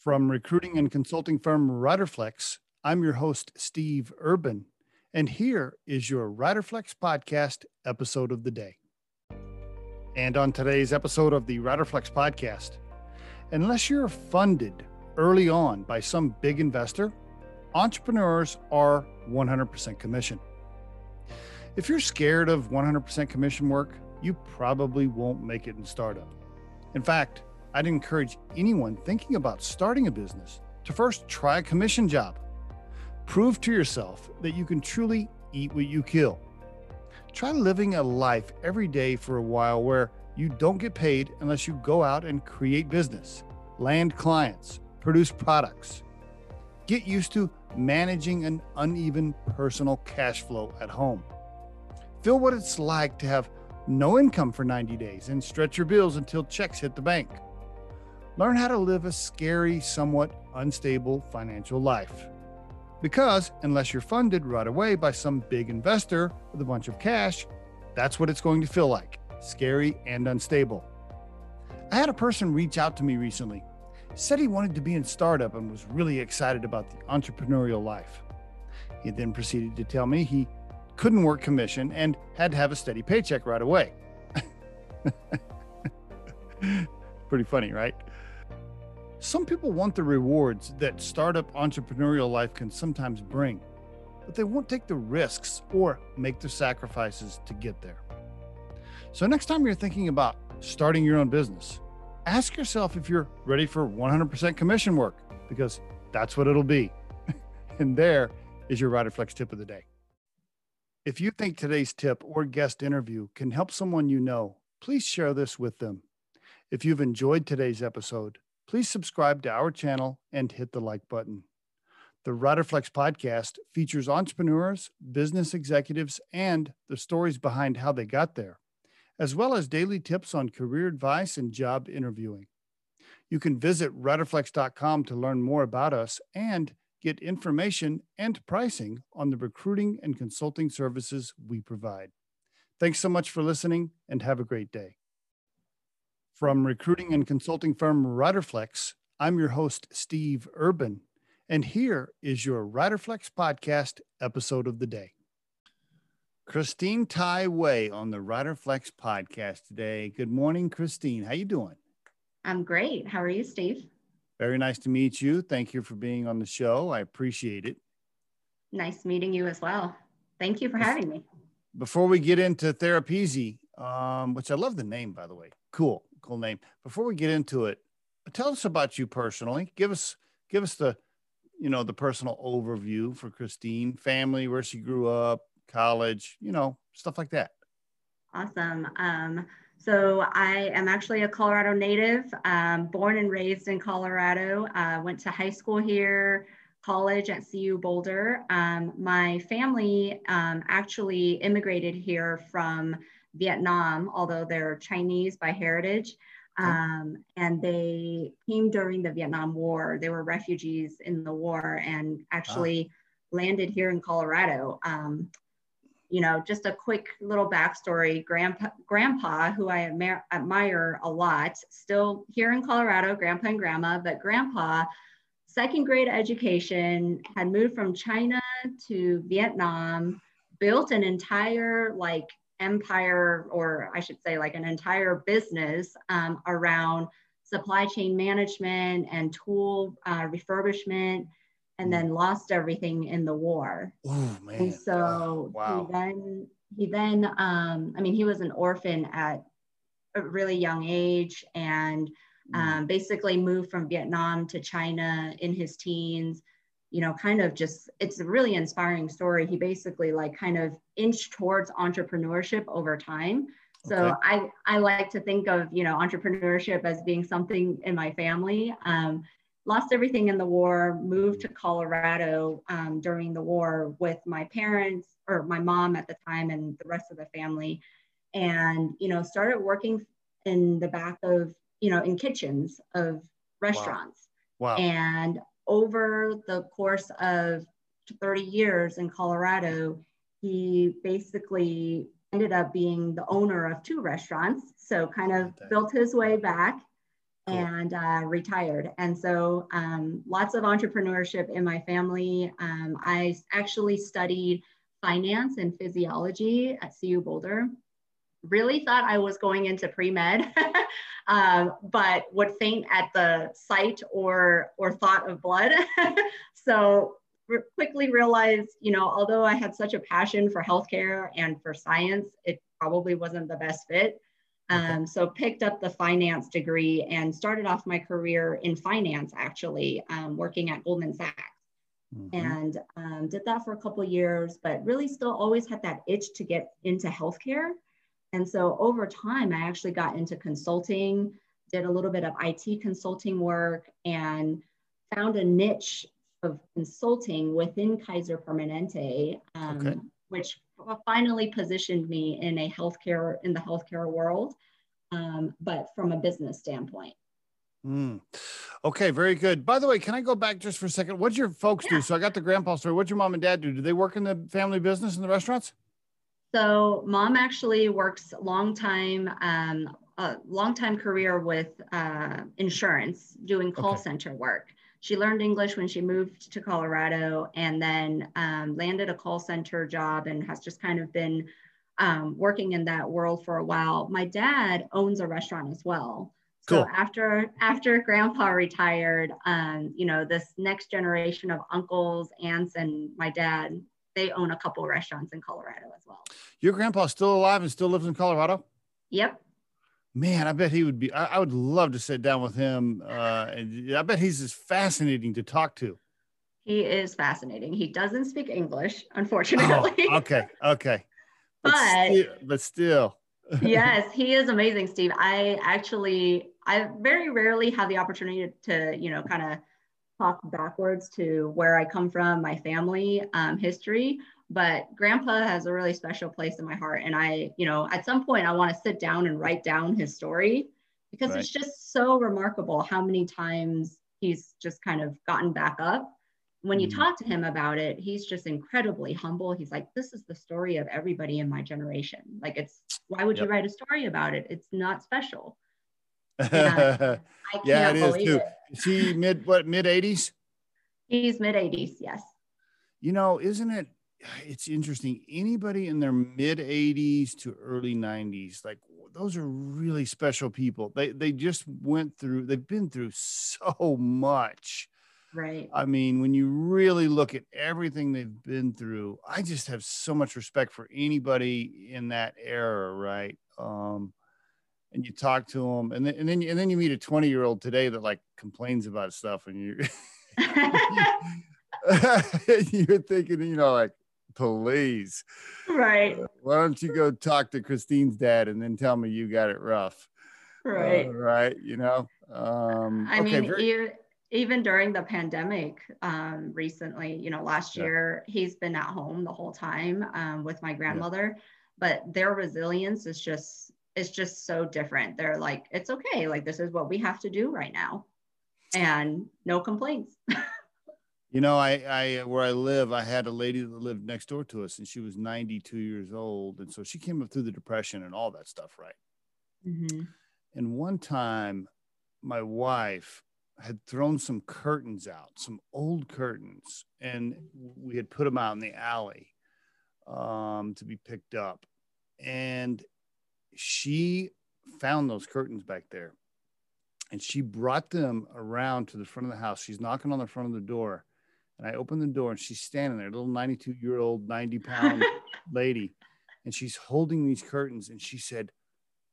From recruiting and consulting firm Riderflex, I'm your host, Steve Urban, and here is your Riderflex podcast episode of the day. And on today's episode of the Riderflex podcast, unless you're funded early on by some big investor, entrepreneurs are 100% commission. If you're scared of 100% commission work, you probably won't make it in startup. In fact, I'd encourage anyone thinking about starting a business to first try a commission job. Prove to yourself that you can truly eat what you kill. Try living a life every day for a while where you don't get paid unless you go out and create business, land clients, produce products. Get used to managing an uneven personal cash flow at home. Feel what it's like to have no income for 90 days and stretch your bills until checks hit the bank. Learn how to live a scary, somewhat unstable financial life. Because unless you're funded right away by some big investor with a bunch of cash, that's what it's going to feel like scary and unstable. I had a person reach out to me recently, said he wanted to be in startup and was really excited about the entrepreneurial life. He then proceeded to tell me he couldn't work commission and had to have a steady paycheck right away. Pretty funny, right? Some people want the rewards that startup entrepreneurial life can sometimes bring, but they won't take the risks or make the sacrifices to get there. So, next time you're thinking about starting your own business, ask yourself if you're ready for 100% commission work, because that's what it'll be. and there is your Riderflex tip of the day. If you think today's tip or guest interview can help someone you know, please share this with them. If you've enjoyed today's episode, please subscribe to our channel and hit the like button. The Riderflex podcast features entrepreneurs, business executives, and the stories behind how they got there, as well as daily tips on career advice and job interviewing. You can visit riderflex.com to learn more about us and get information and pricing on the recruiting and consulting services we provide. Thanks so much for listening and have a great day. From recruiting and consulting firm Riderflex, I'm your host, Steve Urban, and here is your Riderflex podcast episode of the day. Christine Tai Wei on the Riderflex podcast today. Good morning, Christine. How you doing? I'm great. How are you, Steve? Very nice to meet you. Thank you for being on the show. I appreciate it. Nice meeting you as well. Thank you for having me. Before we get into Therapeasy, um, which I love the name, by the way. Cool cool name. Before we get into it, tell us about you personally. Give us give us the you know the personal overview for Christine, family, where she grew up, college, you know, stuff like that. Awesome. Um, so I am actually a Colorado native, um, born and raised in Colorado. Uh, went to high school here, college at CU Boulder. Um, my family um, actually immigrated here from Vietnam, although they're Chinese by heritage. Um, and they came during the Vietnam War. They were refugees in the war and actually landed here in Colorado. Um, you know, just a quick little backstory. Grandpa, grandpa, who I admire, admire a lot, still here in Colorado, grandpa and grandma, but grandpa, second grade education, had moved from China to Vietnam, built an entire like empire, or I should say, like an entire business um, around supply chain management and tool uh, refurbishment, and then lost everything in the war. Oh man! And so wow. he then he then um, I mean he was an orphan at a really young age and mm. um, basically moved from Vietnam to China in his teens you know, kind of just, it's a really inspiring story. He basically like kind of inched towards entrepreneurship over time. So okay. I, I like to think of, you know, entrepreneurship as being something in my family. Um, lost everything in the war, moved to Colorado um, during the war with my parents or my mom at the time and the rest of the family. And, you know, started working in the back of, you know, in kitchens of restaurants. Wow. wow. And over the course of 30 years in Colorado, he basically ended up being the owner of two restaurants. So kind of built his way back cool. and uh, retired. And so um, lots of entrepreneurship in my family. Um, I actually studied finance and physiology at CU Boulder. Really thought I was going into pre med, um, but would faint at the sight or or thought of blood. so re- quickly realized, you know, although I had such a passion for healthcare and for science, it probably wasn't the best fit. Um, so picked up the finance degree and started off my career in finance, actually, um, working at Goldman Sachs. Mm-hmm. And um, did that for a couple years, but really still always had that itch to get into healthcare. And so over time, I actually got into consulting, did a little bit of IT consulting work, and found a niche of consulting within Kaiser Permanente, um, okay. which finally positioned me in a healthcare in the healthcare world, um, but from a business standpoint. Mm. Okay, very good. By the way, can I go back just for a second? What'd your folks yeah. do? So I got the grandpa story. What'd your mom and dad do? Do they work in the family business in the restaurants? So mom actually works long time, um, a long time career with uh, insurance, doing call okay. center work. She learned English when she moved to Colorado and then um, landed a call center job and has just kind of been um, working in that world for a while. My dad owns a restaurant as well. So cool. after after grandpa retired, um, you know, this next generation of uncles, aunts, and my dad, they own a couple restaurants in Colorado as well. Your grandpa's still alive and still lives in Colorado? Yep man, I bet he would be. I, I would love to sit down with him. Uh, and I bet he's just fascinating to talk to. He is fascinating. He doesn't speak English, unfortunately. Oh, okay, okay, but but still, but still. yes, he is amazing, Steve. I actually, I very rarely have the opportunity to, you know, kind of talk backwards to where I come from, my family um, history but grandpa has a really special place in my heart and i you know at some point i want to sit down and write down his story because right. it's just so remarkable how many times he's just kind of gotten back up when you mm. talk to him about it he's just incredibly humble he's like this is the story of everybody in my generation like it's why would yep. you write a story about it it's not special yeah it is too it. is he mid what mid 80s he's mid 80s yes you know isn't it it's interesting. Anybody in their mid 80s to early 90s, like those are really special people. They they just went through. They've been through so much. Right. I mean, when you really look at everything they've been through, I just have so much respect for anybody in that era, right? Um, and you talk to them, and then and then and then you meet a 20 year old today that like complains about stuff, and you you're thinking, you know, like please. Right. Uh, why don't you go talk to Christine's dad and then tell me you got it rough? Right. Uh, right. You know, um, I okay, mean, very- even during the pandemic um, recently, you know, last year, he's been at home the whole time um, with my grandmother, yeah. but their resilience is just, it's just so different. They're like, it's okay. Like, this is what we have to do right now. And no complaints. You know, I, I, where I live, I had a lady that lived next door to us, and she was 92 years old, and so she came up through the depression and all that stuff, right? Mm-hmm. And one time, my wife had thrown some curtains out, some old curtains, and we had put them out in the alley um, to be picked up, and she found those curtains back there, and she brought them around to the front of the house. She's knocking on the front of the door and I open the door and she's standing there, a little 92 year old, 90 pound lady. And she's holding these curtains. And she said,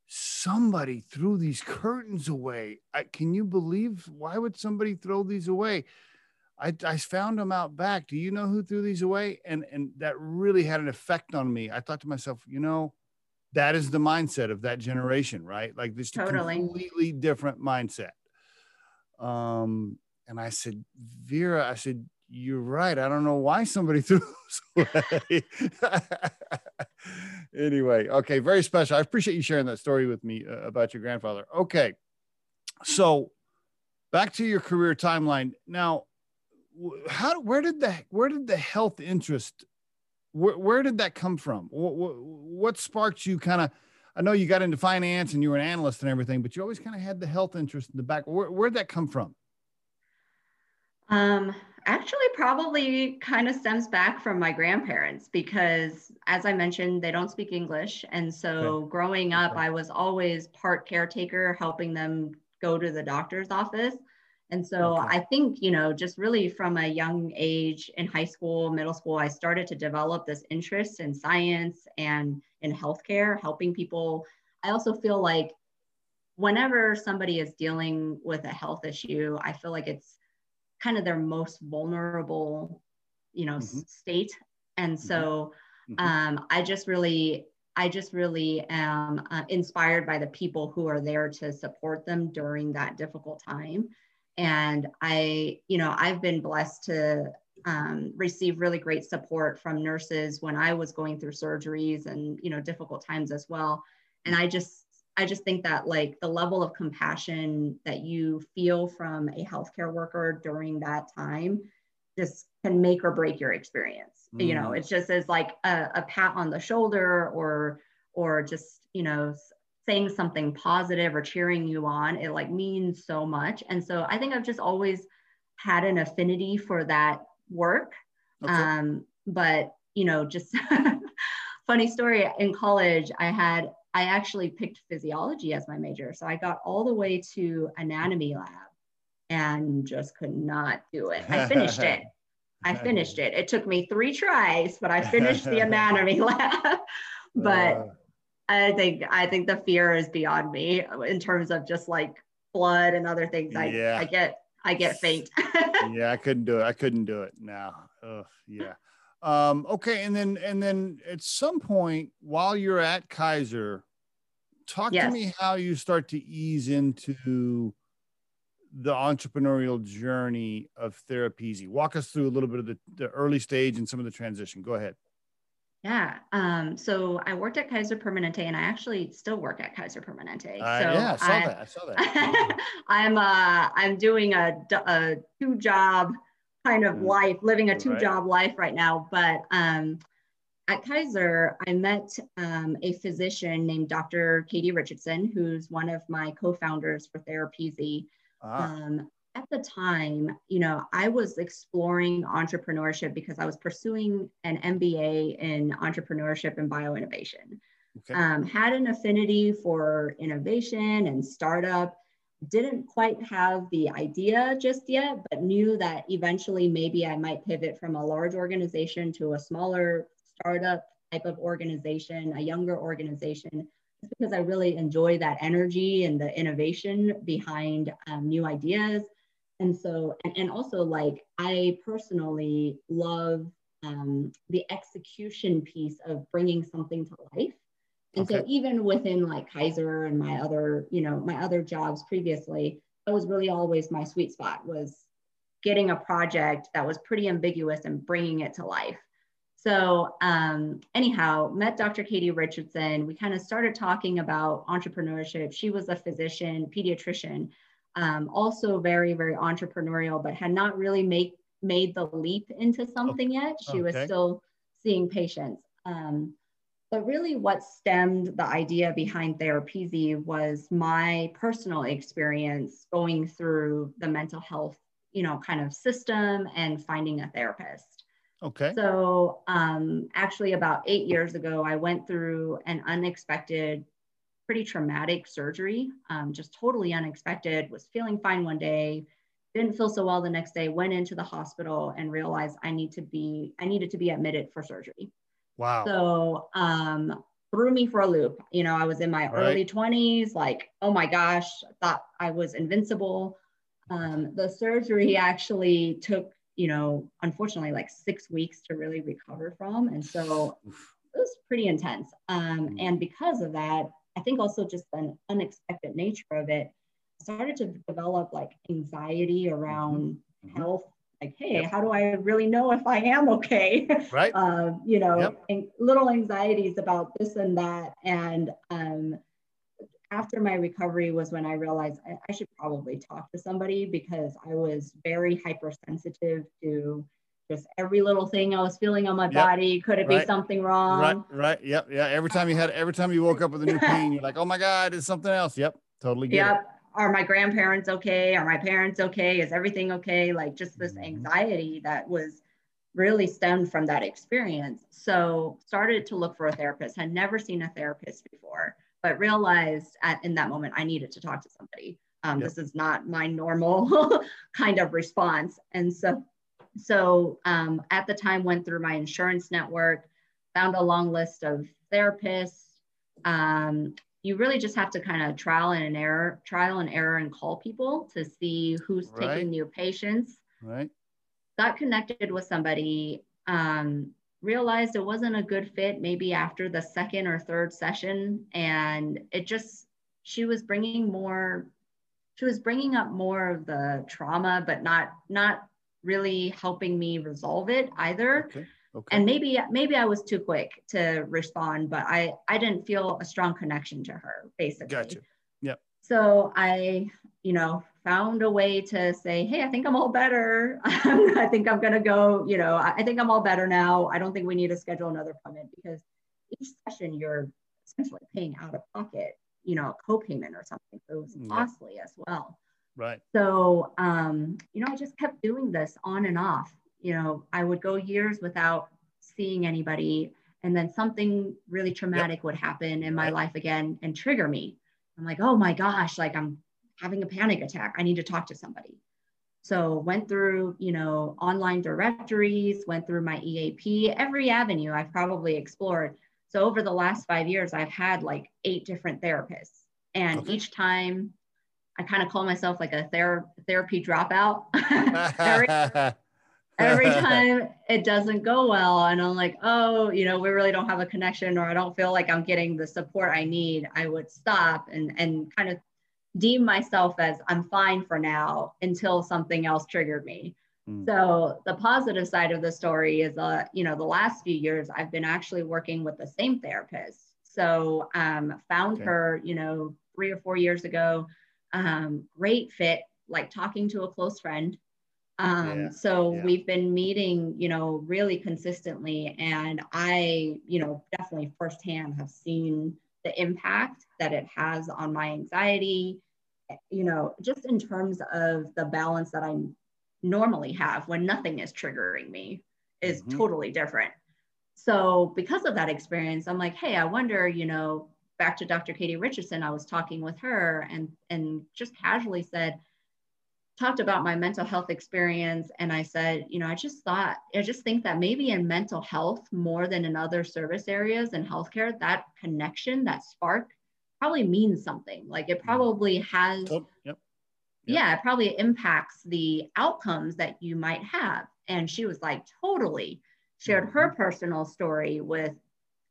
Somebody threw these curtains away. I, can you believe? Why would somebody throw these away? I, I found them out back. Do you know who threw these away? And, and that really had an effect on me. I thought to myself, you know, that is the mindset of that generation, right? Like this totally. completely different mindset. Um, and I said, Vera, I said, you're right. I don't know why somebody threw away. anyway, okay, very special. I appreciate you sharing that story with me uh, about your grandfather. Okay, so back to your career timeline. Now, how where did the where did the health interest where, where did that come from? What, what, what sparked you kind of I know you got into finance and you were an analyst and everything, but you always kind of had the health interest in the back. Where, where'd that come from? Um, actually, probably kind of stems back from my grandparents because, as I mentioned, they don't speak English. And so okay. growing up, okay. I was always part caretaker, helping them go to the doctor's office. And so okay. I think, you know, just really from a young age in high school, middle school, I started to develop this interest in science and in healthcare, helping people. I also feel like whenever somebody is dealing with a health issue, I feel like it's kind of their most vulnerable, you know, mm-hmm. state. And mm-hmm. so mm-hmm. um, I just really, I just really am uh, inspired by the people who are there to support them during that difficult time. And I, you know, I've been blessed to um, receive really great support from nurses when I was going through surgeries and, you know, difficult times as well. And I just I just think that like the level of compassion that you feel from a healthcare worker during that time just can make or break your experience. Mm. You know, mm. it's just as like a, a pat on the shoulder or or just, you know, saying something positive or cheering you on. It like means so much. And so I think I've just always had an affinity for that work. Okay. Um, but you know, just funny story in college, I had I actually picked physiology as my major. So I got all the way to anatomy lab and just could not do it. I finished it. I finished it. It took me three tries, but I finished the anatomy lab. but uh, I think I think the fear is beyond me in terms of just like blood and other things. I yeah. I get I get faint. yeah, I couldn't do it. I couldn't do it now. Ugh, yeah. Um, okay, and then and then at some point while you're at Kaiser, talk yes. to me how you start to ease into the entrepreneurial journey of Therapeasy. Walk us through a little bit of the, the early stage and some of the transition. Go ahead. Yeah. Um, so I worked at Kaiser Permanente and I actually still work at Kaiser Permanente. Uh, so yeah, I saw I, that. I saw that. I'm uh, I'm doing a, a two job kind of mm. life, living a two right. job life right now. But um, at Kaiser, I met um, a physician named Dr. Katie Richardson, who's one of my co-founders for Therapeasy. Ah. Um, at the time, you know, I was exploring entrepreneurship because I was pursuing an MBA in entrepreneurship and bioinnovation. Okay. Um, had an affinity for innovation and startup didn't quite have the idea just yet, but knew that eventually maybe I might pivot from a large organization to a smaller startup type of organization, a younger organization, just because I really enjoy that energy and the innovation behind um, new ideas. And so, and, and also like I personally love um, the execution piece of bringing something to life and okay. so even within like Kaiser and my other, you know, my other jobs previously, that was really always my sweet spot was getting a project that was pretty ambiguous and bringing it to life. So um, anyhow, met Dr. Katie Richardson. We kind of started talking about entrepreneurship. She was a physician, pediatrician, um, also very, very entrepreneurial, but had not really make, made the leap into something yet. She okay. was still seeing patients. Um, but really, what stemmed the idea behind Therapeasy was my personal experience going through the mental health, you know, kind of system and finding a therapist. Okay. So, um, actually, about eight years ago, I went through an unexpected, pretty traumatic surgery, um, just totally unexpected. Was feeling fine one day, didn't feel so well the next day. Went into the hospital and realized I need to be, I needed to be admitted for surgery. Wow. So um, threw me for a loop. You know, I was in my right. early 20s, like, oh my gosh, thought I was invincible. Um, the surgery actually took, you know, unfortunately, like six weeks to really recover from. And so it was pretty intense. Um, mm. and because of that, I think also just the unexpected nature of it, started to develop like anxiety around mm-hmm. health like, hey, yep. how do I really know if I am okay? Right. um, you know, yep. and little anxieties about this and that. And um, after my recovery was when I realized I, I, should probably talk to somebody because I was very hypersensitive to just every little thing I was feeling on my Yep. body. Could it be something wrong? right, right. Yep. Yeah. Every time you had, every time you woke up with a new pain, you're like, oh my God, it's something else. Yep. Totally get Yep. Are my grandparents okay? Are my parents okay? Is everything okay? Like just this Mhm. anxiety that was really stemmed from that experience. So started to look for a therapist. Had never seen a therapist before, but realized at, in that moment I needed to talk to somebody. Um, Yep. This is not my normal kind of response. And so, so um, at the time went through my insurance network, found a long list of therapists. Um, you really just have to kind of trial and error, trial and error, and call people to see who's Right. taking new patients. Right. Got connected with somebody, um, realized it wasn't a good fit maybe after the second or third session, and it just she was bringing more. She was bringing up more of the trauma, but not not really helping me resolve it either Okay. Okay. and maybe maybe I was too quick to respond, but I I didn't feel a strong connection to her basically. Gotcha. Yep. So I, you know, found a way to say, hey, I think I'm all better. I think I'm gonna go. You know, I, think I'm all better now. I don't think we need to schedule another appointment because each session you're essentially paying out of pocket. You know, a co-payment or something. So it was Yep. costly as well. Right. So, um, you know, I just kept doing this on and off. You know, I would go years without seeing anybody, and then something really traumatic would happen in my Right. life again and trigger me. I'm like, oh my gosh, like I'm having a panic attack. I need to talk to somebody. So went through, you know, online directories, went through my EAP, every avenue I've probably explored. So over the last five years, I've had like eight different therapists. And Okay. each time I kind of call myself like a ther- therapy dropout. every, every time it doesn't go well, and I'm like, oh, you know, we really don't have a connection, or I don't feel like I'm getting the support I need, I would stop and and kind of deem myself as I'm fine for now until something else triggered me. Mm. So the positive side of the story is, uh, you know, the last few years I've been actually working with the same therapist. So um, found Okay. her, you know, three or four years ago. Um, great fit, like talking to a close friend. Um, Yeah, so yeah. we've been meeting, you know, really consistently, and I, you know, definitely firsthand have seen the impact that it has on my anxiety. You know, just in terms of the balance that I normally have when nothing is triggering me is Mhm. totally different. So because of that experience, I'm like, hey, I wonder, you know, back to Dr. Katie Richardson, I was talking with her and and just casually said, talked about my mental health experience. And I said, you know, I just thought, I just think that maybe in mental health more than in other service areas in healthcare, that connection, that spark probably means something. Like it mm-hmm. probably has Oh, yep. Yep. yeah, it probably impacts the outcomes that you might have. And she was like, totally shared mm-hmm. her personal story with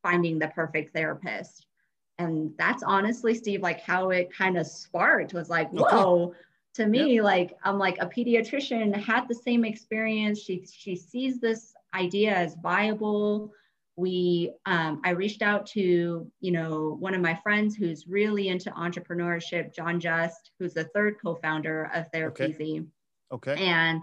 finding the perfect therapist. And that's honestly, Steve, like how it kind of sparked was like, Okay. whoa, to me, like I'm like a pediatrician had the same experience. She she sees this idea as viable. We um, I reached out to you know one of my friends who's really into entrepreneurship, John Just, who's the third co-founder of Therapeasy Okay. and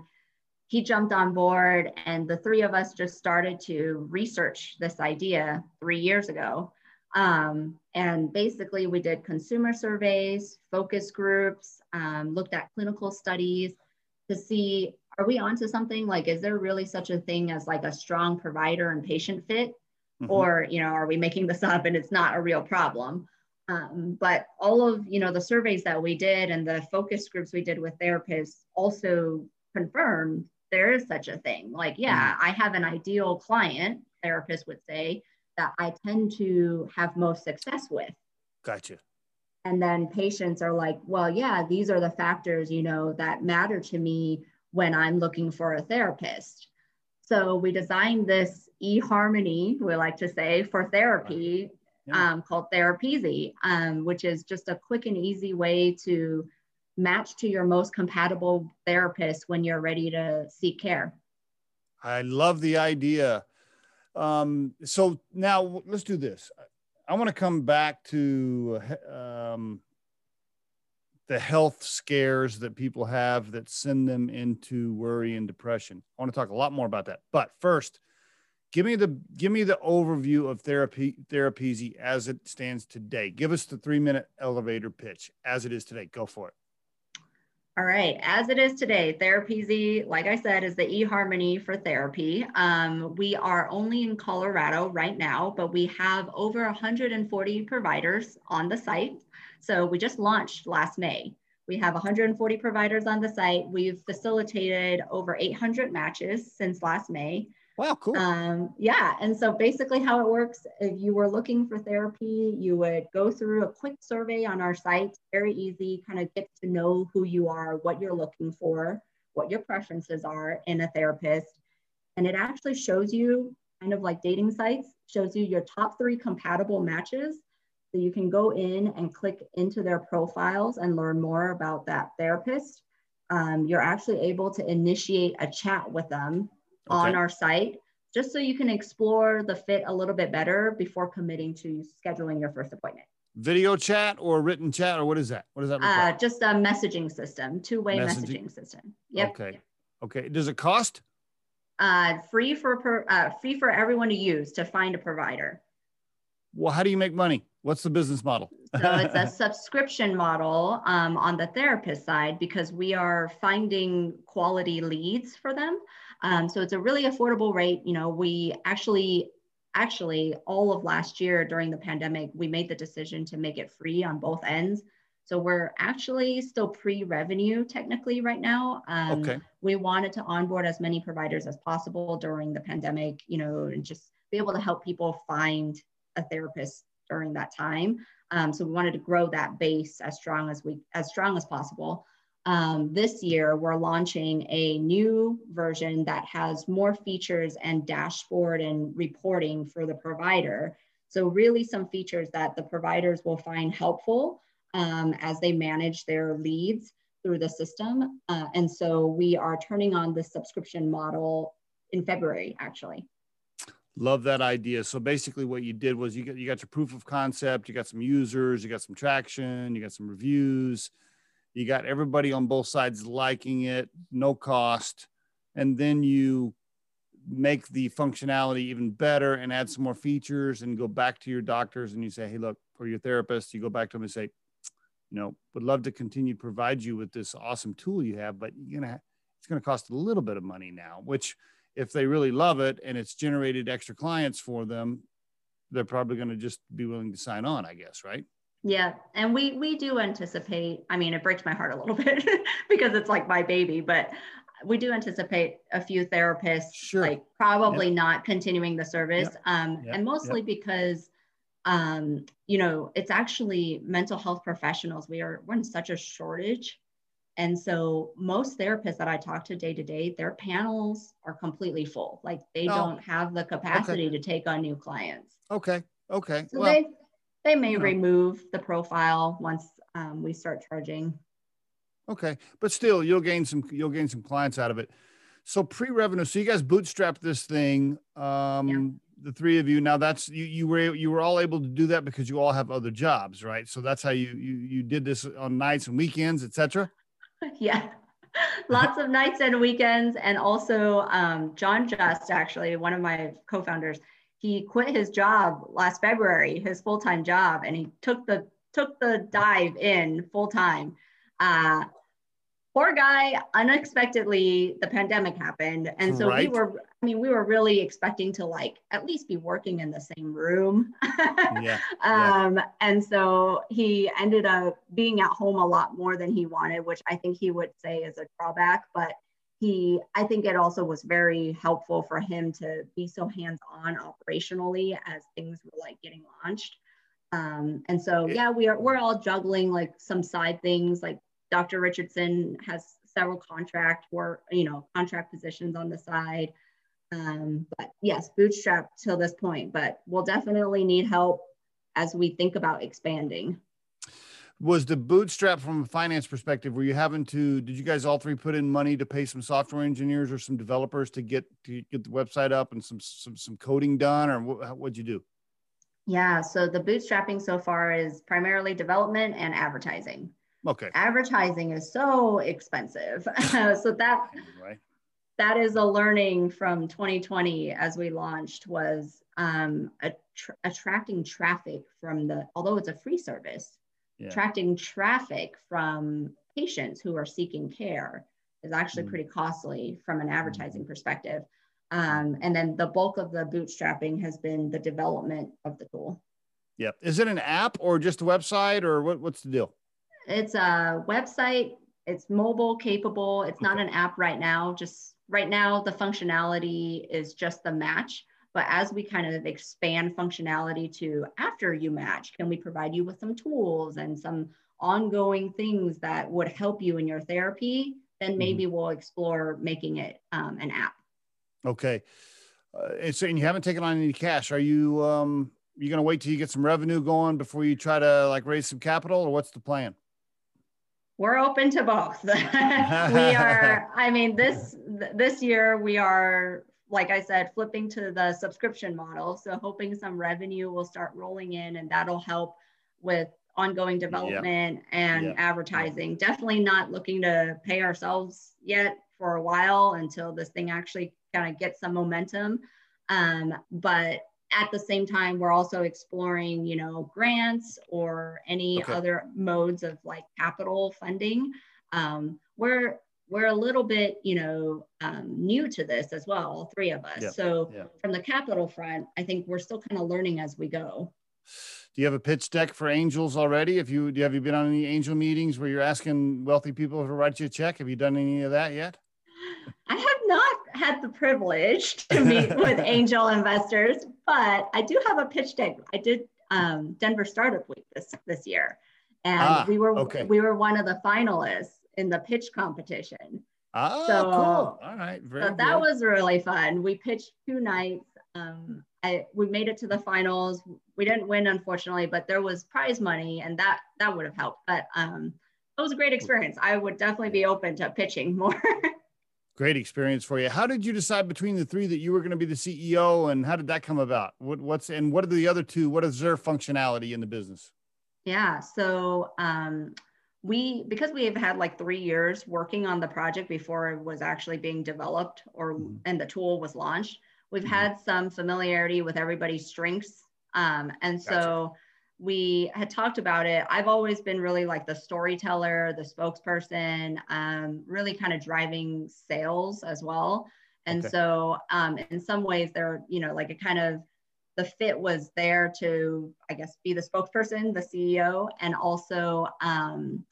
he jumped on board and the three of us just started to research this idea three years ago um, and basically we did consumer surveys focus groups um, looked at clinical studies to see are we onto something? Like is there really such a thing as like a strong provider and patient fit? Mhm. or you know are we making this up and it's not a real problem? Um, but all of you know the surveys that we did and the focus groups we did with therapists also confirmed there is such a thing. Like yeah i have an ideal client therapist would say that i tend to have most success with Gotcha. and then patients are like well yeah these are the factors you know that matter to me when i'm looking for a therapist so we designed this e-harmony we like to say for therapy Yeah. um, called Therapeasy, um, which is just a quick and easy way to match to your most compatible therapist when you're ready to seek care. I love the idea. Um, so now let's do this. I want to come back to um, the health scares that people have that send them into worry and depression. I want to talk a lot more about that. But first, give me the give me the overview of therapy Therapeasy as it stands today. Give us the three minute elevator pitch as it is today. Go for it. All right, as it is today, Therapeasy, like I said, is the eHarmony for therapy. Um, we are only in Colorado right now, but we have over 140 providers on the site. So we just launched last May. We have 140 providers on the site. We've facilitated over 800 matches since last May. Wow, cool. Um, yeah. And so basically, how it works if you were looking for therapy, you would go through a quick survey on our site, very easy, kind of get to know who you are, what you're looking for, what your preferences are in a therapist. And it actually shows you, kind of like dating sites, shows you your top three compatible matches. So you can go in and click into their profiles and learn more about that therapist. Um, you're actually able to initiate a chat with them okay. on our site just so you can explore the fit a little bit better before committing to scheduling your first appointment. Video chat or written chat, or what is that? What does that? Uh, just a messaging system, two-way messaging, messaging system. Yep. Okay. Okay. Does it cost? Uh, free for per, uh, free for everyone to use to find a provider. Well, how do you make money? What's the business model? so it's a subscription model um, on the therapist side because we are finding quality leads for them. Um, so it's a really affordable rate. You know, we actually, actually, all of last year during the pandemic, we made the decision to make it free on both ends. So we're actually still pre-revenue technically right now. Um, okay. We wanted to onboard as many providers as possible during the pandemic, you know, and just be able to help people find a therapist during that time. Um, so we wanted to grow that base as strong as we as strong as possible um, this year we're launching a new version that has more features and dashboard and reporting for the provider. So really some features that the providers will find helpful um, as they manage their leads through the system. Uh, and so we are turning on the subscription model in February, actually. Love that idea. So basically, what you did was you got you got your proof of concept, you got some users, you got some traction, you got some reviews, you got everybody on both sides liking it, no cost, and then you make the functionality even better and add some more features and go back to your doctors and you say, hey, look, or your therapist, you go back to them and say, you know, would love to continue to provide you with this awesome tool you have, but you're gonna it's gonna cost a little bit of money now, which if they really love it and it's generated extra clients for them, they're probably to just be willing to sign on, I guess, right? Yeah, and we we do anticipate. I mean, it breaks my heart a little bit because it's like my baby, but we do anticipate a few therapists sure. like probably yep. not continuing the service, yep. Um, yep. and mostly because um, you know it's actually mental health professionals. We are we're in such a shortage, and so most therapists that I talk to day to day, their panels are completely full. Like they oh. don't have the capacity okay. to take on new clients. Okay. Okay. So well, they they may remove the profile once um, we start charging. Okay, but still, you'll gain some you'll gain some clients out of it. So pre-revenue. So you guys bootstrapped this thing. Um, yeah. The three of you. Now that's you. You were you were all able to do that because you all have other jobs, right? So that's how you you you did this on nights and weekends, etc. yeah, lots of nights and weekends, and also um, John Just actually one of my co-founders he quit his job last February, his full time job, and he took the took the dive in full time. Uh, poor guy, unexpectedly, the pandemic happened, and so right. we were. I mean, we were really expecting to like at least be working in the same room. yeah, um, yeah. And so he ended up being at home a lot more than he wanted, which I think he would say is a drawback, but he i think it also was very helpful for him to be so hands-on operationally as things were like getting launched. Um, and so yeah we are we're all juggling like some side things like dr richardson has several contract work you know contract positions on the side. Um, but yes bootstrap till this point but we'll definitely need help as we think about expanding was the bootstrap from a finance perspective were you having to did you guys all three put in money to pay some software engineers or some developers to get to get the website up and some some, some coding done or what, what'd you do yeah so the bootstrapping so far is primarily development and advertising Okay. Advertising is so expensive. so that Right. that is a learning from 2020 as we launched was um, attr- attracting traffic from the although it's a free service Yeah. attracting traffic from patients who are seeking care is actually Mm. pretty costly from an advertising Mhm. perspective um, and then the bulk of the bootstrapping has been the development of the tool Yep. Is it an app or just a website or what, what's the deal? it's a website it's mobile capable it's not an app right now just right now the functionality is just the match but as we kind of expand functionality to after you match can we provide you with some tools and some ongoing things that would help you in your therapy then maybe we'll explore making it um, an app Okay. Uh, and so, and you haven't taken on any cash. Are you, um, you going to wait till you get some revenue going before you try to like raise some capital or what's the plan? we're open to both we are i mean this this year we are like i said flipping to the subscription model. So hoping some revenue will start rolling in and that'll help with ongoing development and advertising. Definitely not looking to pay ourselves yet for a while until this thing actually kind of gets some momentum. Um, but at the same time we're also exploring you know grants or any Okay. other modes of like capital funding. Um, we're we're a little bit you know um, new to this as well all three of us Yeah. so Yeah. from the capital front i think we're still kind of learning as we go Do you have a pitch deck for angels already? If you, do you, have you been on any angel meetings where you're asking wealthy people to write you a check? Have you done any of that yet? I have not had the privilege to meet with angel investors, but I do have a pitch deck. I did um, Denver Startup Week this this year, and Ah, we were okay. we were one of the finalists in the pitch competition. Ah, So- cool. All right. Very so that was really fun. We pitched two nights. Um, I, we made it to the finals. We didn't win, unfortunately, but there was prize money, and that that would have helped. But um, it was a great experience. I would definitely be open to pitching more. great experience for you. How did you decide between the three that you were going to be the CEO and how did that come about? What, what's, and what are the other two? What is their functionality in the business? Yeah. So um, we, because we have had like three years working on the project before it was actually being developed or Mhm. and the tool was launched, we've Mhm. had some familiarity with everybody's strengths. Um, and so we had talked about it. I've always been really like the storyteller, the spokesperson, um, really kind of driving sales as well. And Okay. so um, in some ways, they're, you know, like a kind of the fit was there to, I guess, be the spokesperson, the CEO, and also um,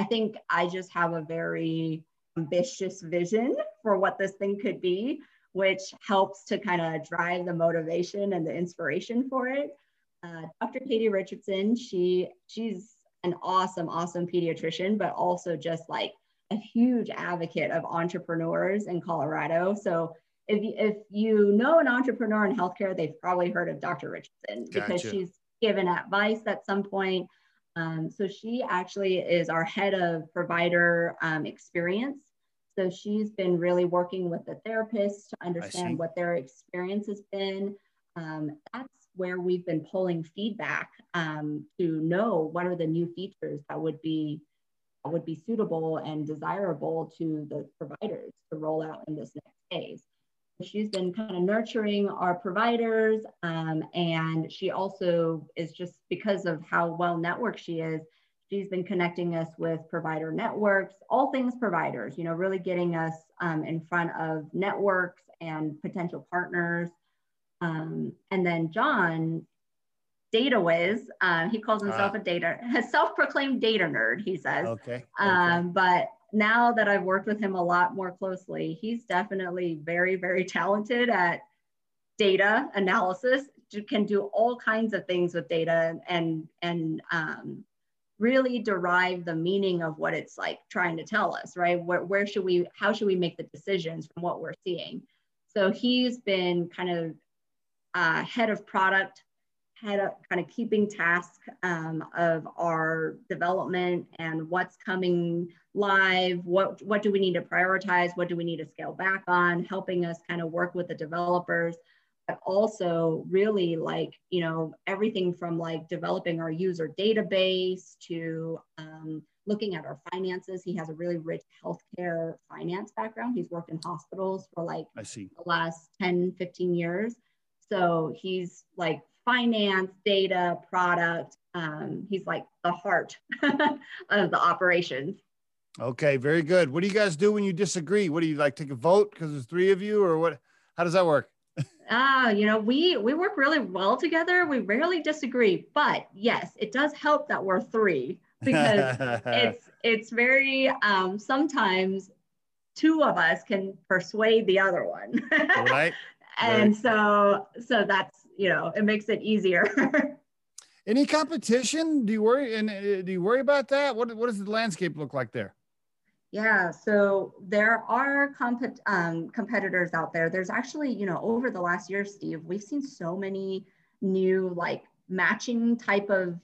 I think I just have a very ambitious vision for what this thing could be, which helps to kind of drive the motivation and the inspiration for it. Uh, Dr. Katie Richardson, she she's an awesome, awesome pediatrician, but also just like a huge advocate of entrepreneurs in Colorado. So if you, if you know an entrepreneur in healthcare, they've probably heard of Dr. Richardson because Gotcha. she's given advice at some point. Um, so she actually is our head of provider um, experience. So she's been really working with the therapists to understand what their experience has been. Um, that's where we've been pulling feedback um, to know what are the new features that would be that would be suitable and desirable to the providers to roll out in this next phase. She's been kind of nurturing our providers, um, and she also is just because of how well networked she is. She's been connecting us with provider networks, all things providers. You know, really getting us um, in front of networks and potential partners. Um, and then John, data whiz, uh, he calls himself Ah. a data, a self-proclaimed data nerd. He says. Okay. okay. Um, but now that I've worked with him a lot more closely, he's definitely very, very talented at data analysis. Can do all kinds of things with data and and um, really derive the meaning of what it's like trying to tell us. Right? Where where should we? How should we make the decisions from what we're seeing? So he's been kind of uh, head of product head of kind of keeping task um, of our development and what's coming live what what do we need to prioritize what do we need to scale back on helping us kind of work with the developers but also really like you know everything from like developing our user database to um, looking at our finances. He has a really rich healthcare finance background. He's worked in hospitals for like I see. the last 10, 15 years. So he's like finance, data, product. Um, he's like the heart of the operations. Okay, very good. What do you guys do when you disagree? What do you like take a vote because there's three of you, or what? How does that work? Ah, you know, we we work really well together. We rarely disagree, but yes, it does help that we're three because it's it's very um, sometimes two of us can persuade the other one, right. and so so that's you know it makes it easier. Any competition? Do you worry? And uh, do you worry about that? What what does the landscape look like there? Yeah, so there are comp- um, competitors out there. There's actually, you know, over the last year, Steve, we've seen so many new like matching type of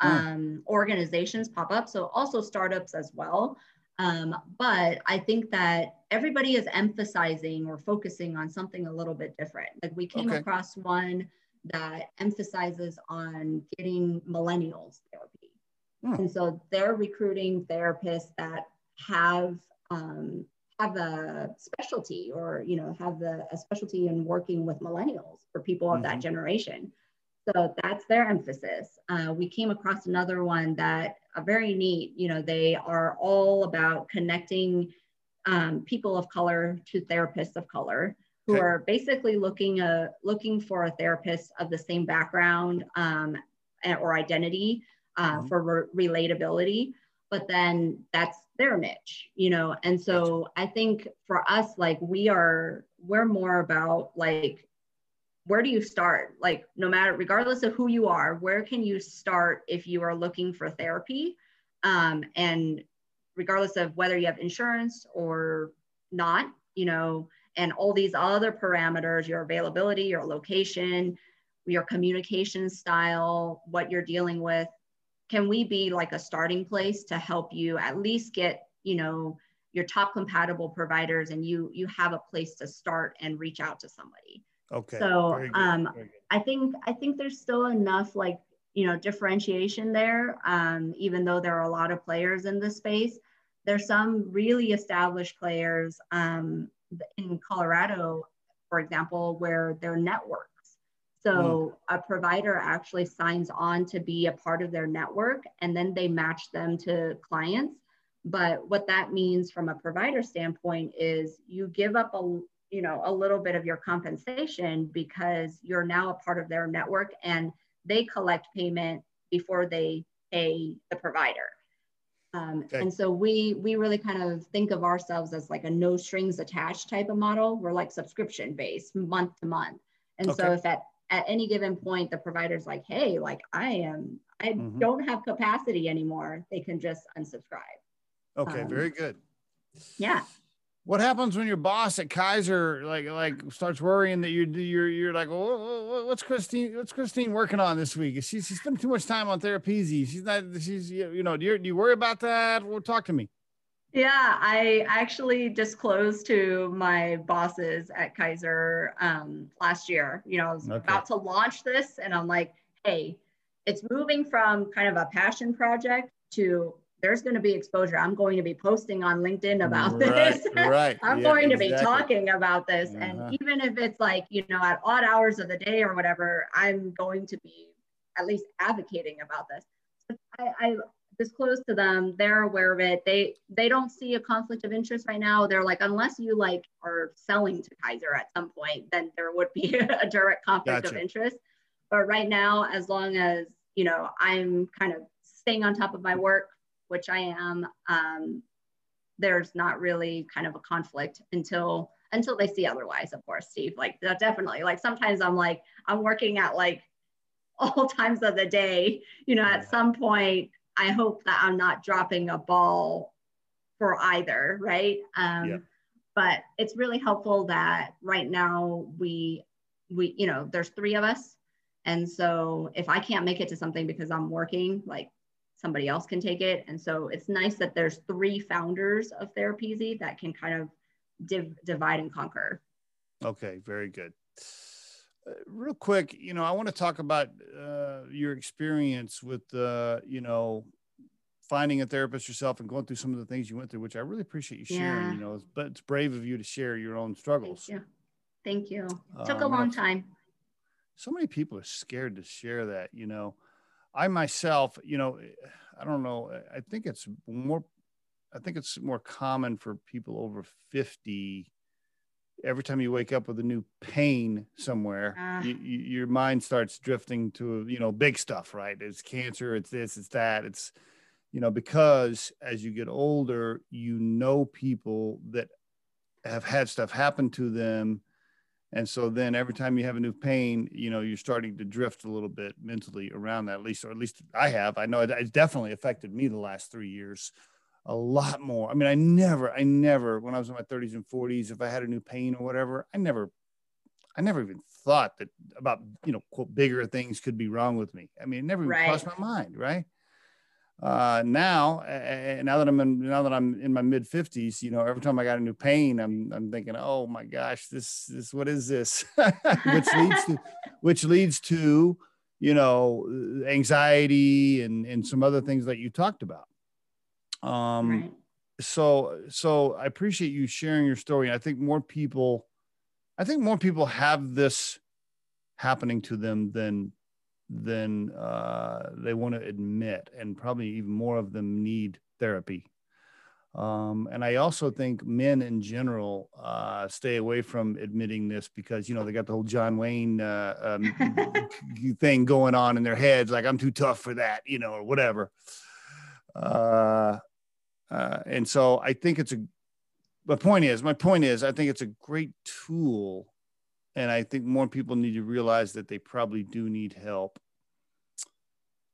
hmm. um, organizations pop up. So also startups as well. Um, but I think that everybody is emphasizing or focusing on something a little bit different. Like we came okay. across one that emphasizes on getting millennials therapy. Hmm. And so they're recruiting therapists that have um, have a specialty or you know have the, a specialty in working with millennials for people of mm-hmm. that generation so that's their emphasis uh, we came across another one that a very neat you know they are all about connecting um, people of color to therapists of color who okay. are basically looking uh, looking for a therapist of the same background um, or identity uh, mm-hmm. for re- relatability but then that's their niche you know and so i think for us like we are we're more about like where do you start like no matter regardless of who you are where can you start if you are looking for therapy um, and regardless of whether you have insurance or not you know and all these other parameters your availability your location your communication style what you're dealing with can we be like a starting place to help you at least get you know your top compatible providers and you you have a place to start and reach out to somebody? Okay so um i think i think there's still enough like you know differentiation there um even though there are a lot of players in this space. There's some really established players um in colorado for example where they're network so mm. a provider actually signs on to be a part of their network and then they match them to clients. But what that means from a provider standpoint is you give up a you know a little bit of your compensation because you're now a part of their network and they collect payment before they pay the provider. Um, okay. And so we we really kind of think of ourselves as like a no strings attached type of model. We're like subscription based, month to month. And okay. so if at at any given point the provider's like hey like i am i mm-hmm. don't have capacity anymore they can just unsubscribe okay um, very good yeah what happens when your boss at kaiser like like starts worrying that you're you're you're like what's christine what's christine working on this week she's she's spending too much time on therapy she's not she's you know do you, do you worry about that well talk to me yeah, I actually disclosed to my bosses at Kaiser um, last year. You know, I was okay. about to launch this, and I'm like, hey, it's moving from kind of a passion project to there's going to be exposure. I'm going to be posting on LinkedIn about right, this. right. I'm yeah, going to exactly. be talking about this. Uh-huh. And even if it's like, you know, at odd hours of the day or whatever, I'm going to be at least advocating about this. I, I disclosed to them they're aware of it they they don't see a conflict of interest right now they're like unless you like are selling to kaiser at some point then there would be a direct conflict gotcha. of interest but right now as long as you know i'm kind of staying on top of my work which i am um, there's not really kind of a conflict until until they see otherwise of course steve like definitely like sometimes i'm like i'm working at like all times of the day you know at some point I hope that I'm not dropping a ball for either, right? Um, yeah. But it's really helpful that right now we we you know there's three of us, and so if I can't make it to something because I'm working, like somebody else can take it, and so it's nice that there's three founders of Therapeasy that can kind of div- divide and conquer. Okay, very good real quick, you know, I want to talk about uh, your experience with, uh, you know, finding a therapist yourself and going through some of the things you went through, which I really appreciate you sharing. Yeah. You know, but it's brave of you to share your own struggles. Thank you. Thank you. Took a Um, long time. so many people are scared to share that you know i myself you know eh, i don't know eh, i think it's more i think it's more common for people over 50 every time you wake up with a new pain somewhere ah. you, you, your mind starts drifting to you know big stuff right? It's cancer it's this it's that it's you know because as you get older you know people that have had stuff happen to them and so then every time you have a new pain, you know, you're starting to drift a little bit mentally around that, at least, or at least I have. I know it, it's definitely affected me the last three years a lot more. I mean, I never, I never, when I was in my 30s and 40s, if I had a new pain or whatever, I never, I never even thought that about, you know, quote, bigger things could be wrong with me. I mean, it never even Right. crossed my mind, right? Uh, now, uh, now that I'm in, now that I'm in my mid fifties, you know, every time I got a new pain, I'm, I'm thinking, oh my gosh, this, this, what is this? which leads to, which leads to, you know, anxiety and, and some other things that you talked about. Um, right. so, so I appreciate you sharing your story. I think more people, I think more people have this happening to them than than uh, they want to admit, and probably even more of them need therapy. Um, and I also think men in general uh, stay away from admitting this because you know they got the whole John Wayne uh, um, thing going on in their heads, like I'm too tough for that, you know, or whatever. Uh, uh, and so I think it's a. My point is, my point is, I think it's a great tool and I think more people need to realize that they probably do need help.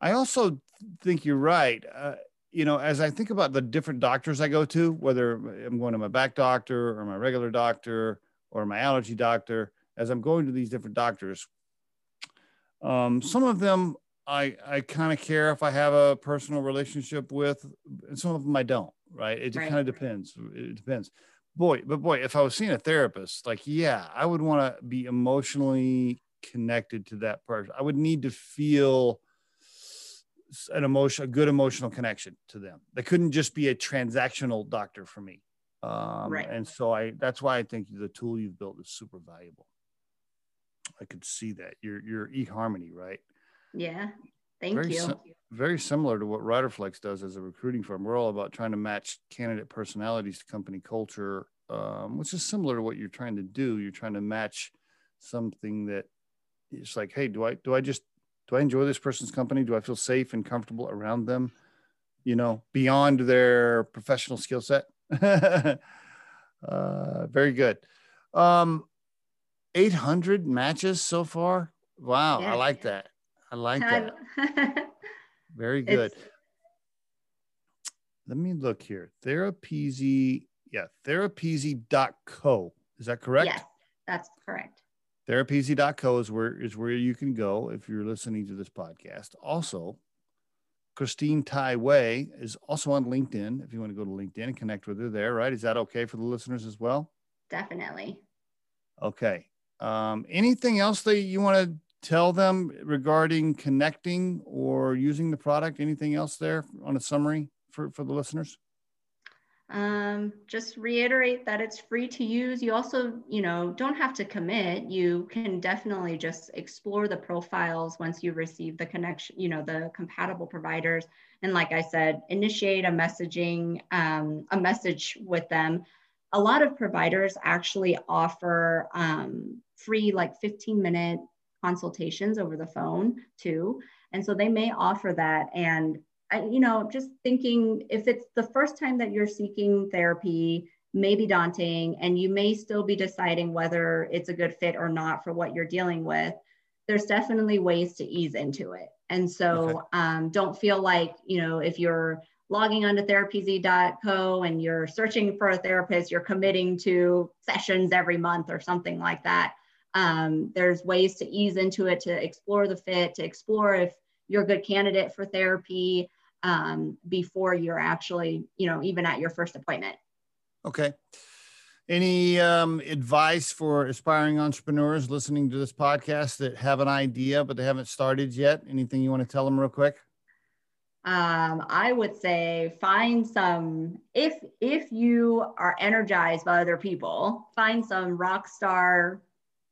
I also think you're right. Uh, you know, as I think about the different doctors I go to, whether I'm going to my back doctor or my regular doctor or my allergy doctor, as I'm going to these different doctors, um, some of them I I kind of care if I have a personal relationship with, and some of them I don't. Right? It Right. kind of depends. It depends boy but boy if i was seeing a therapist like yeah i would want to be emotionally connected to that person. I would need to feel an emotion a good emotional connection to them. They couldn't just be a transactional doctor for me. Um, Right. and so i that's why i think the tool you've built is super valuable. I could see that. Your your eharmony right? Yeah. Thank Very you. sim- very similar to what Riderflex does as a recruiting firm. We're all about trying to match candidate personalities to company culture, um, which is similar to what you're trying to do. You're trying to match something that it's like, hey, do I do I just do I enjoy this person's company? Do I feel safe and comfortable around them? You know, beyond their professional skill set. uh, very good. Um, 800 matches so far. Wow, I Yeah. like that. I like that. Very good. It's- Let me look here. Therapeasy, yeah, therapeasy.co. Is that correct? yes, that's correct. Therapeasy.co is where is where you can go if you're listening to this podcast. Also, Christine Tai Wei is also on LinkedIn. If you want to go to LinkedIn and connect with her there, right? Is that okay for the listeners as well? Definitely. Okay. Um, anything else that you want to tell them regarding connecting or using the product? Anything else there on a summary for, for the listeners? Um, just reiterate that it's free to use. You also, you know, don't have to commit. You can definitely just explore the profiles once you receive the connection, you know, the compatible providers. And like I said, initiate a messaging, um, a message with them. A lot of providers actually offer um, free, like 15 minute consultations over the phone too. And so they may offer that. And I, you know, just thinking if it's the first time that you're seeking therapy, may be daunting, and you may still be deciding whether it's a good fit or not for what you're dealing with. There's definitely ways to ease into it. And so Okay. um, don't feel like, you know, if you're logging onto therapeasy.co and you're searching for a therapist, you're committing to sessions every month or something like that. Um, there's ways to ease into it, to explore the fit, to explore if you're a good candidate for therapy um, before you're actually, you know, even at your first appointment. Okay. Any um, advice for aspiring entrepreneurs listening to this podcast that have an idea but they haven't started yet? Anything you want to tell them real quick? um, I would say find some if if you are energized by other people, find some rock star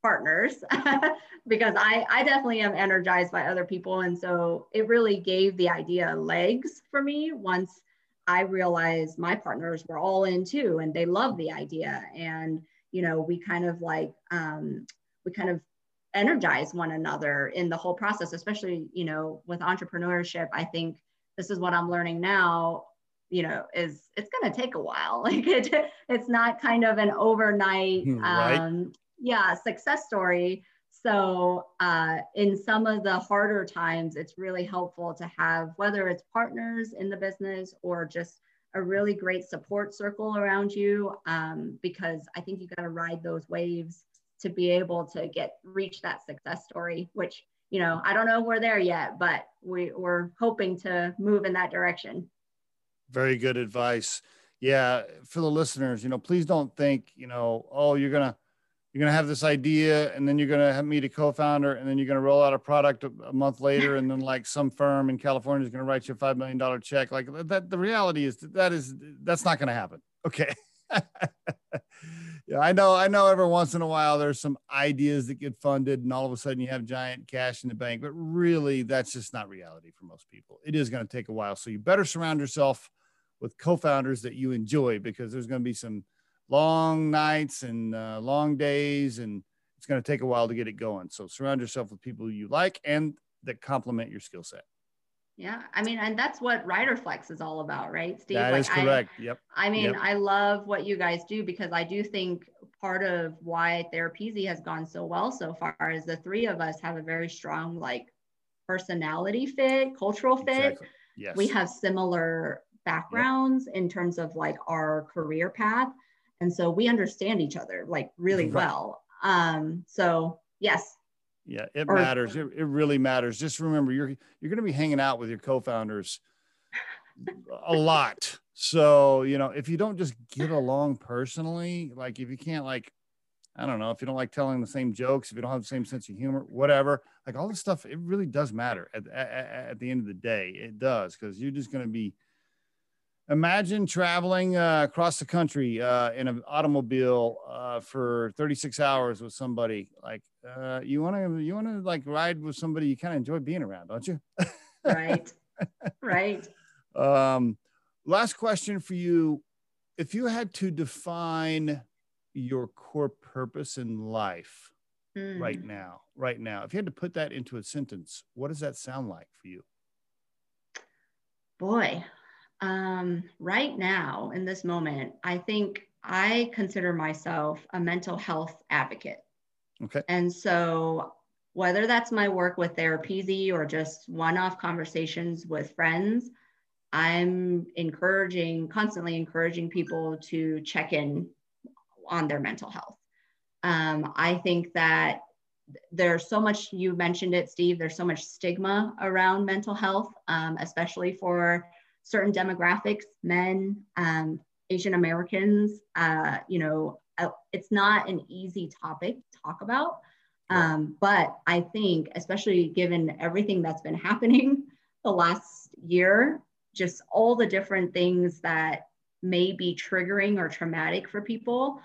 partners because I I definitely am energized by other people, and so it really gave the idea legs for me once I realized my partners were all in too, and they love the idea, and you know we kind of like um, we kind of energize one another in the whole process, especially you know with entrepreneurship. I think this is what I'm learning now, you know, is it's going to take a while. Like it, it's not kind of an overnight, hmm, right. um, yeah, success story. So uh, in some of the harder times, it's really helpful to have whether it's partners in the business or just a really great support circle around you, um, because I think you got to ride those waves to be able to get reach that success story, which you know, I don't know we're there yet, but we, we're hoping to move in that direction. Very good advice. Yeah, for the listeners, you know, please don't think, you know, oh, you're gonna you're gonna have this idea, and then you're gonna have meet a co-founder, and then you're gonna roll out a product a, month later, and then like some firm in California is gonna write you a five million dollar check. Like that, the reality is that, that is that's not gonna happen. Okay. yeah, I know. I know. Every once in a while, there's some ideas that get funded, and all of a sudden, you have giant cash in the bank. But really, that's just not reality for most people. It is going to take a while. So you better surround yourself with co-founders that you enjoy, because there's going to be some long nights and uh, long days, and it's going to take a while to get it going. So surround yourself with people you like and that complement your skill set. Yeah, I mean, and that's what Riderflex is all about, right, Steve? That like, is correct. I, yep. I mean, yep. I love what you guys do because I do think part of why Therapeasy has gone so well so far is the three of us have a very strong like personality fit, cultural fit. Exactly. Yes. We have similar backgrounds yep. in terms of like our career path, and so we understand each other like really right. well. Um, so yes, yeah, it or, matters. It, it really matters. Just remember, you're you're going to be hanging out with your co-founders a lot. So you know, if you don't just get along personally, like if you can't like, I don't know, if you don't like telling the same jokes, if you don't have the same sense of humor, whatever, like all this stuff, it really does matter at at, at the end of the day. It does because you're just going to be imagine traveling uh, across the country uh, in an automobile uh, for 36 hours with somebody like uh, you want to you want to like ride with somebody you kind of enjoy being around don't you? Right. Right. Um, last question for you. If you had to define your core purpose in life mm. right now right now if you had to put that into a sentence what does that sound like for you? Boy um, right now, in this moment, I think I consider myself a mental health advocate. Okay. And so, whether that's my work with Therapeasy or just one off conversations with friends, I'm encouraging, constantly encouraging people to check in on their mental health. Um, I think that there's so much, you mentioned it, Steve, there's so much stigma around mental health, um, especially for certain demographics, men, um, Asian Americans, uh, you know, uh, it's not an easy topic to talk about. Um, but I think, especially given everything that's been happening the last year, just all the different things that may be triggering or traumatic for people,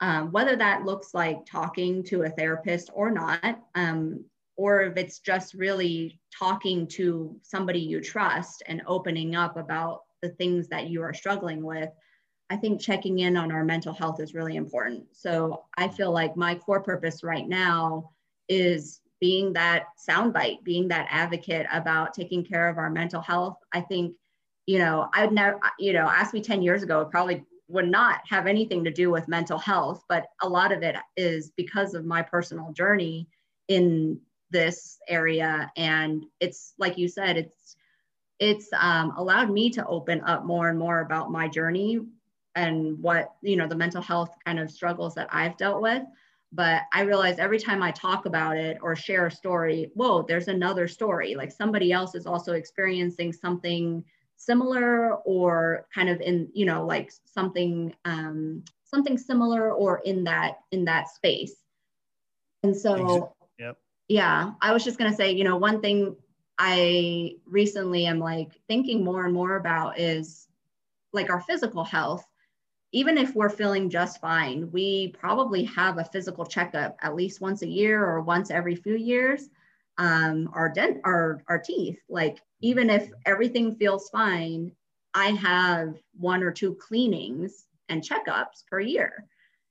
um, whether that looks like talking to a therapist or not, um, or if it's just really talking to somebody you trust and opening up about the things that you are struggling with, I think checking in on our mental health is really important. So I mm-hmm. feel like my core purpose right now is being that soundbite, being that advocate about taking care of our mental health. I think, you know, I would never, you know, ask me 10 years ago, it probably would not have anything to do with mental health, but a lot of it is because of my personal journey in this area. And it's like you said it's it's um, allowed me to open up more and more about my journey and what you know the mental health kind of struggles that i've dealt with. But i realize every time i talk about it or share a story whoa there's another story. Like somebody else is also experiencing something similar or kind of in you know like something um, something similar or in that in that space. And so yeah, I was just going to say, you know, one thing I recently am like thinking more and more about is like our physical health. Even if we're feeling just fine, we probably have a physical checkup at least once a year or once every few years. Um, our dent, our our teeth. Like even if everything feels fine, I have one or two cleanings and checkups per year.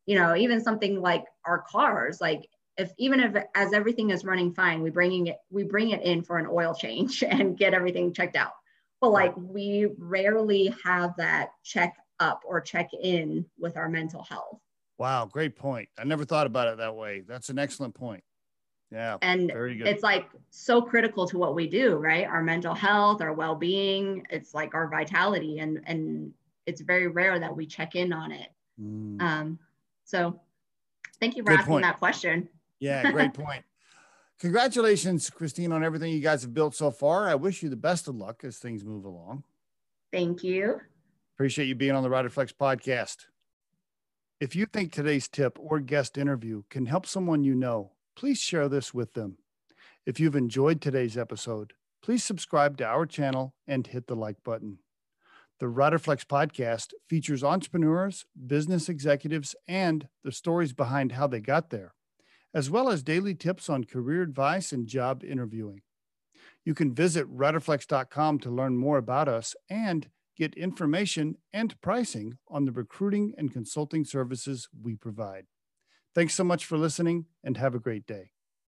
You know, even something like our cars, like if even if as everything is running fine, we bringing it we bring it in for an oil change and get everything checked out. But like we rarely have that check up or check in with our mental health. Wow, great point. I never thought about it that way. That's an excellent point. Yeah. And it's like so critical to what we do, right? Our mental health, our well-being, it's like our vitality and and it's very rare that we check in on it. Mm. Um, so thank you for Good asking point. that question. Yeah, great point. Congratulations, Christine, on everything you guys have built so far. I wish you the best of luck as things move along. Thank you. Appreciate you being on the Riderflex podcast. If you think today's tip or guest interview can help someone you know, please share this with them. If you've enjoyed today's episode, please subscribe to our channel and hit the like button. The Riderflex podcast features entrepreneurs, business executives, and the stories behind how they got there, as well as daily tips on career advice and job interviewing. You can visit riderflex.com to learn more about us and get information and pricing on the recruiting and consulting services we provide. Thanks so much for listening and have a great day.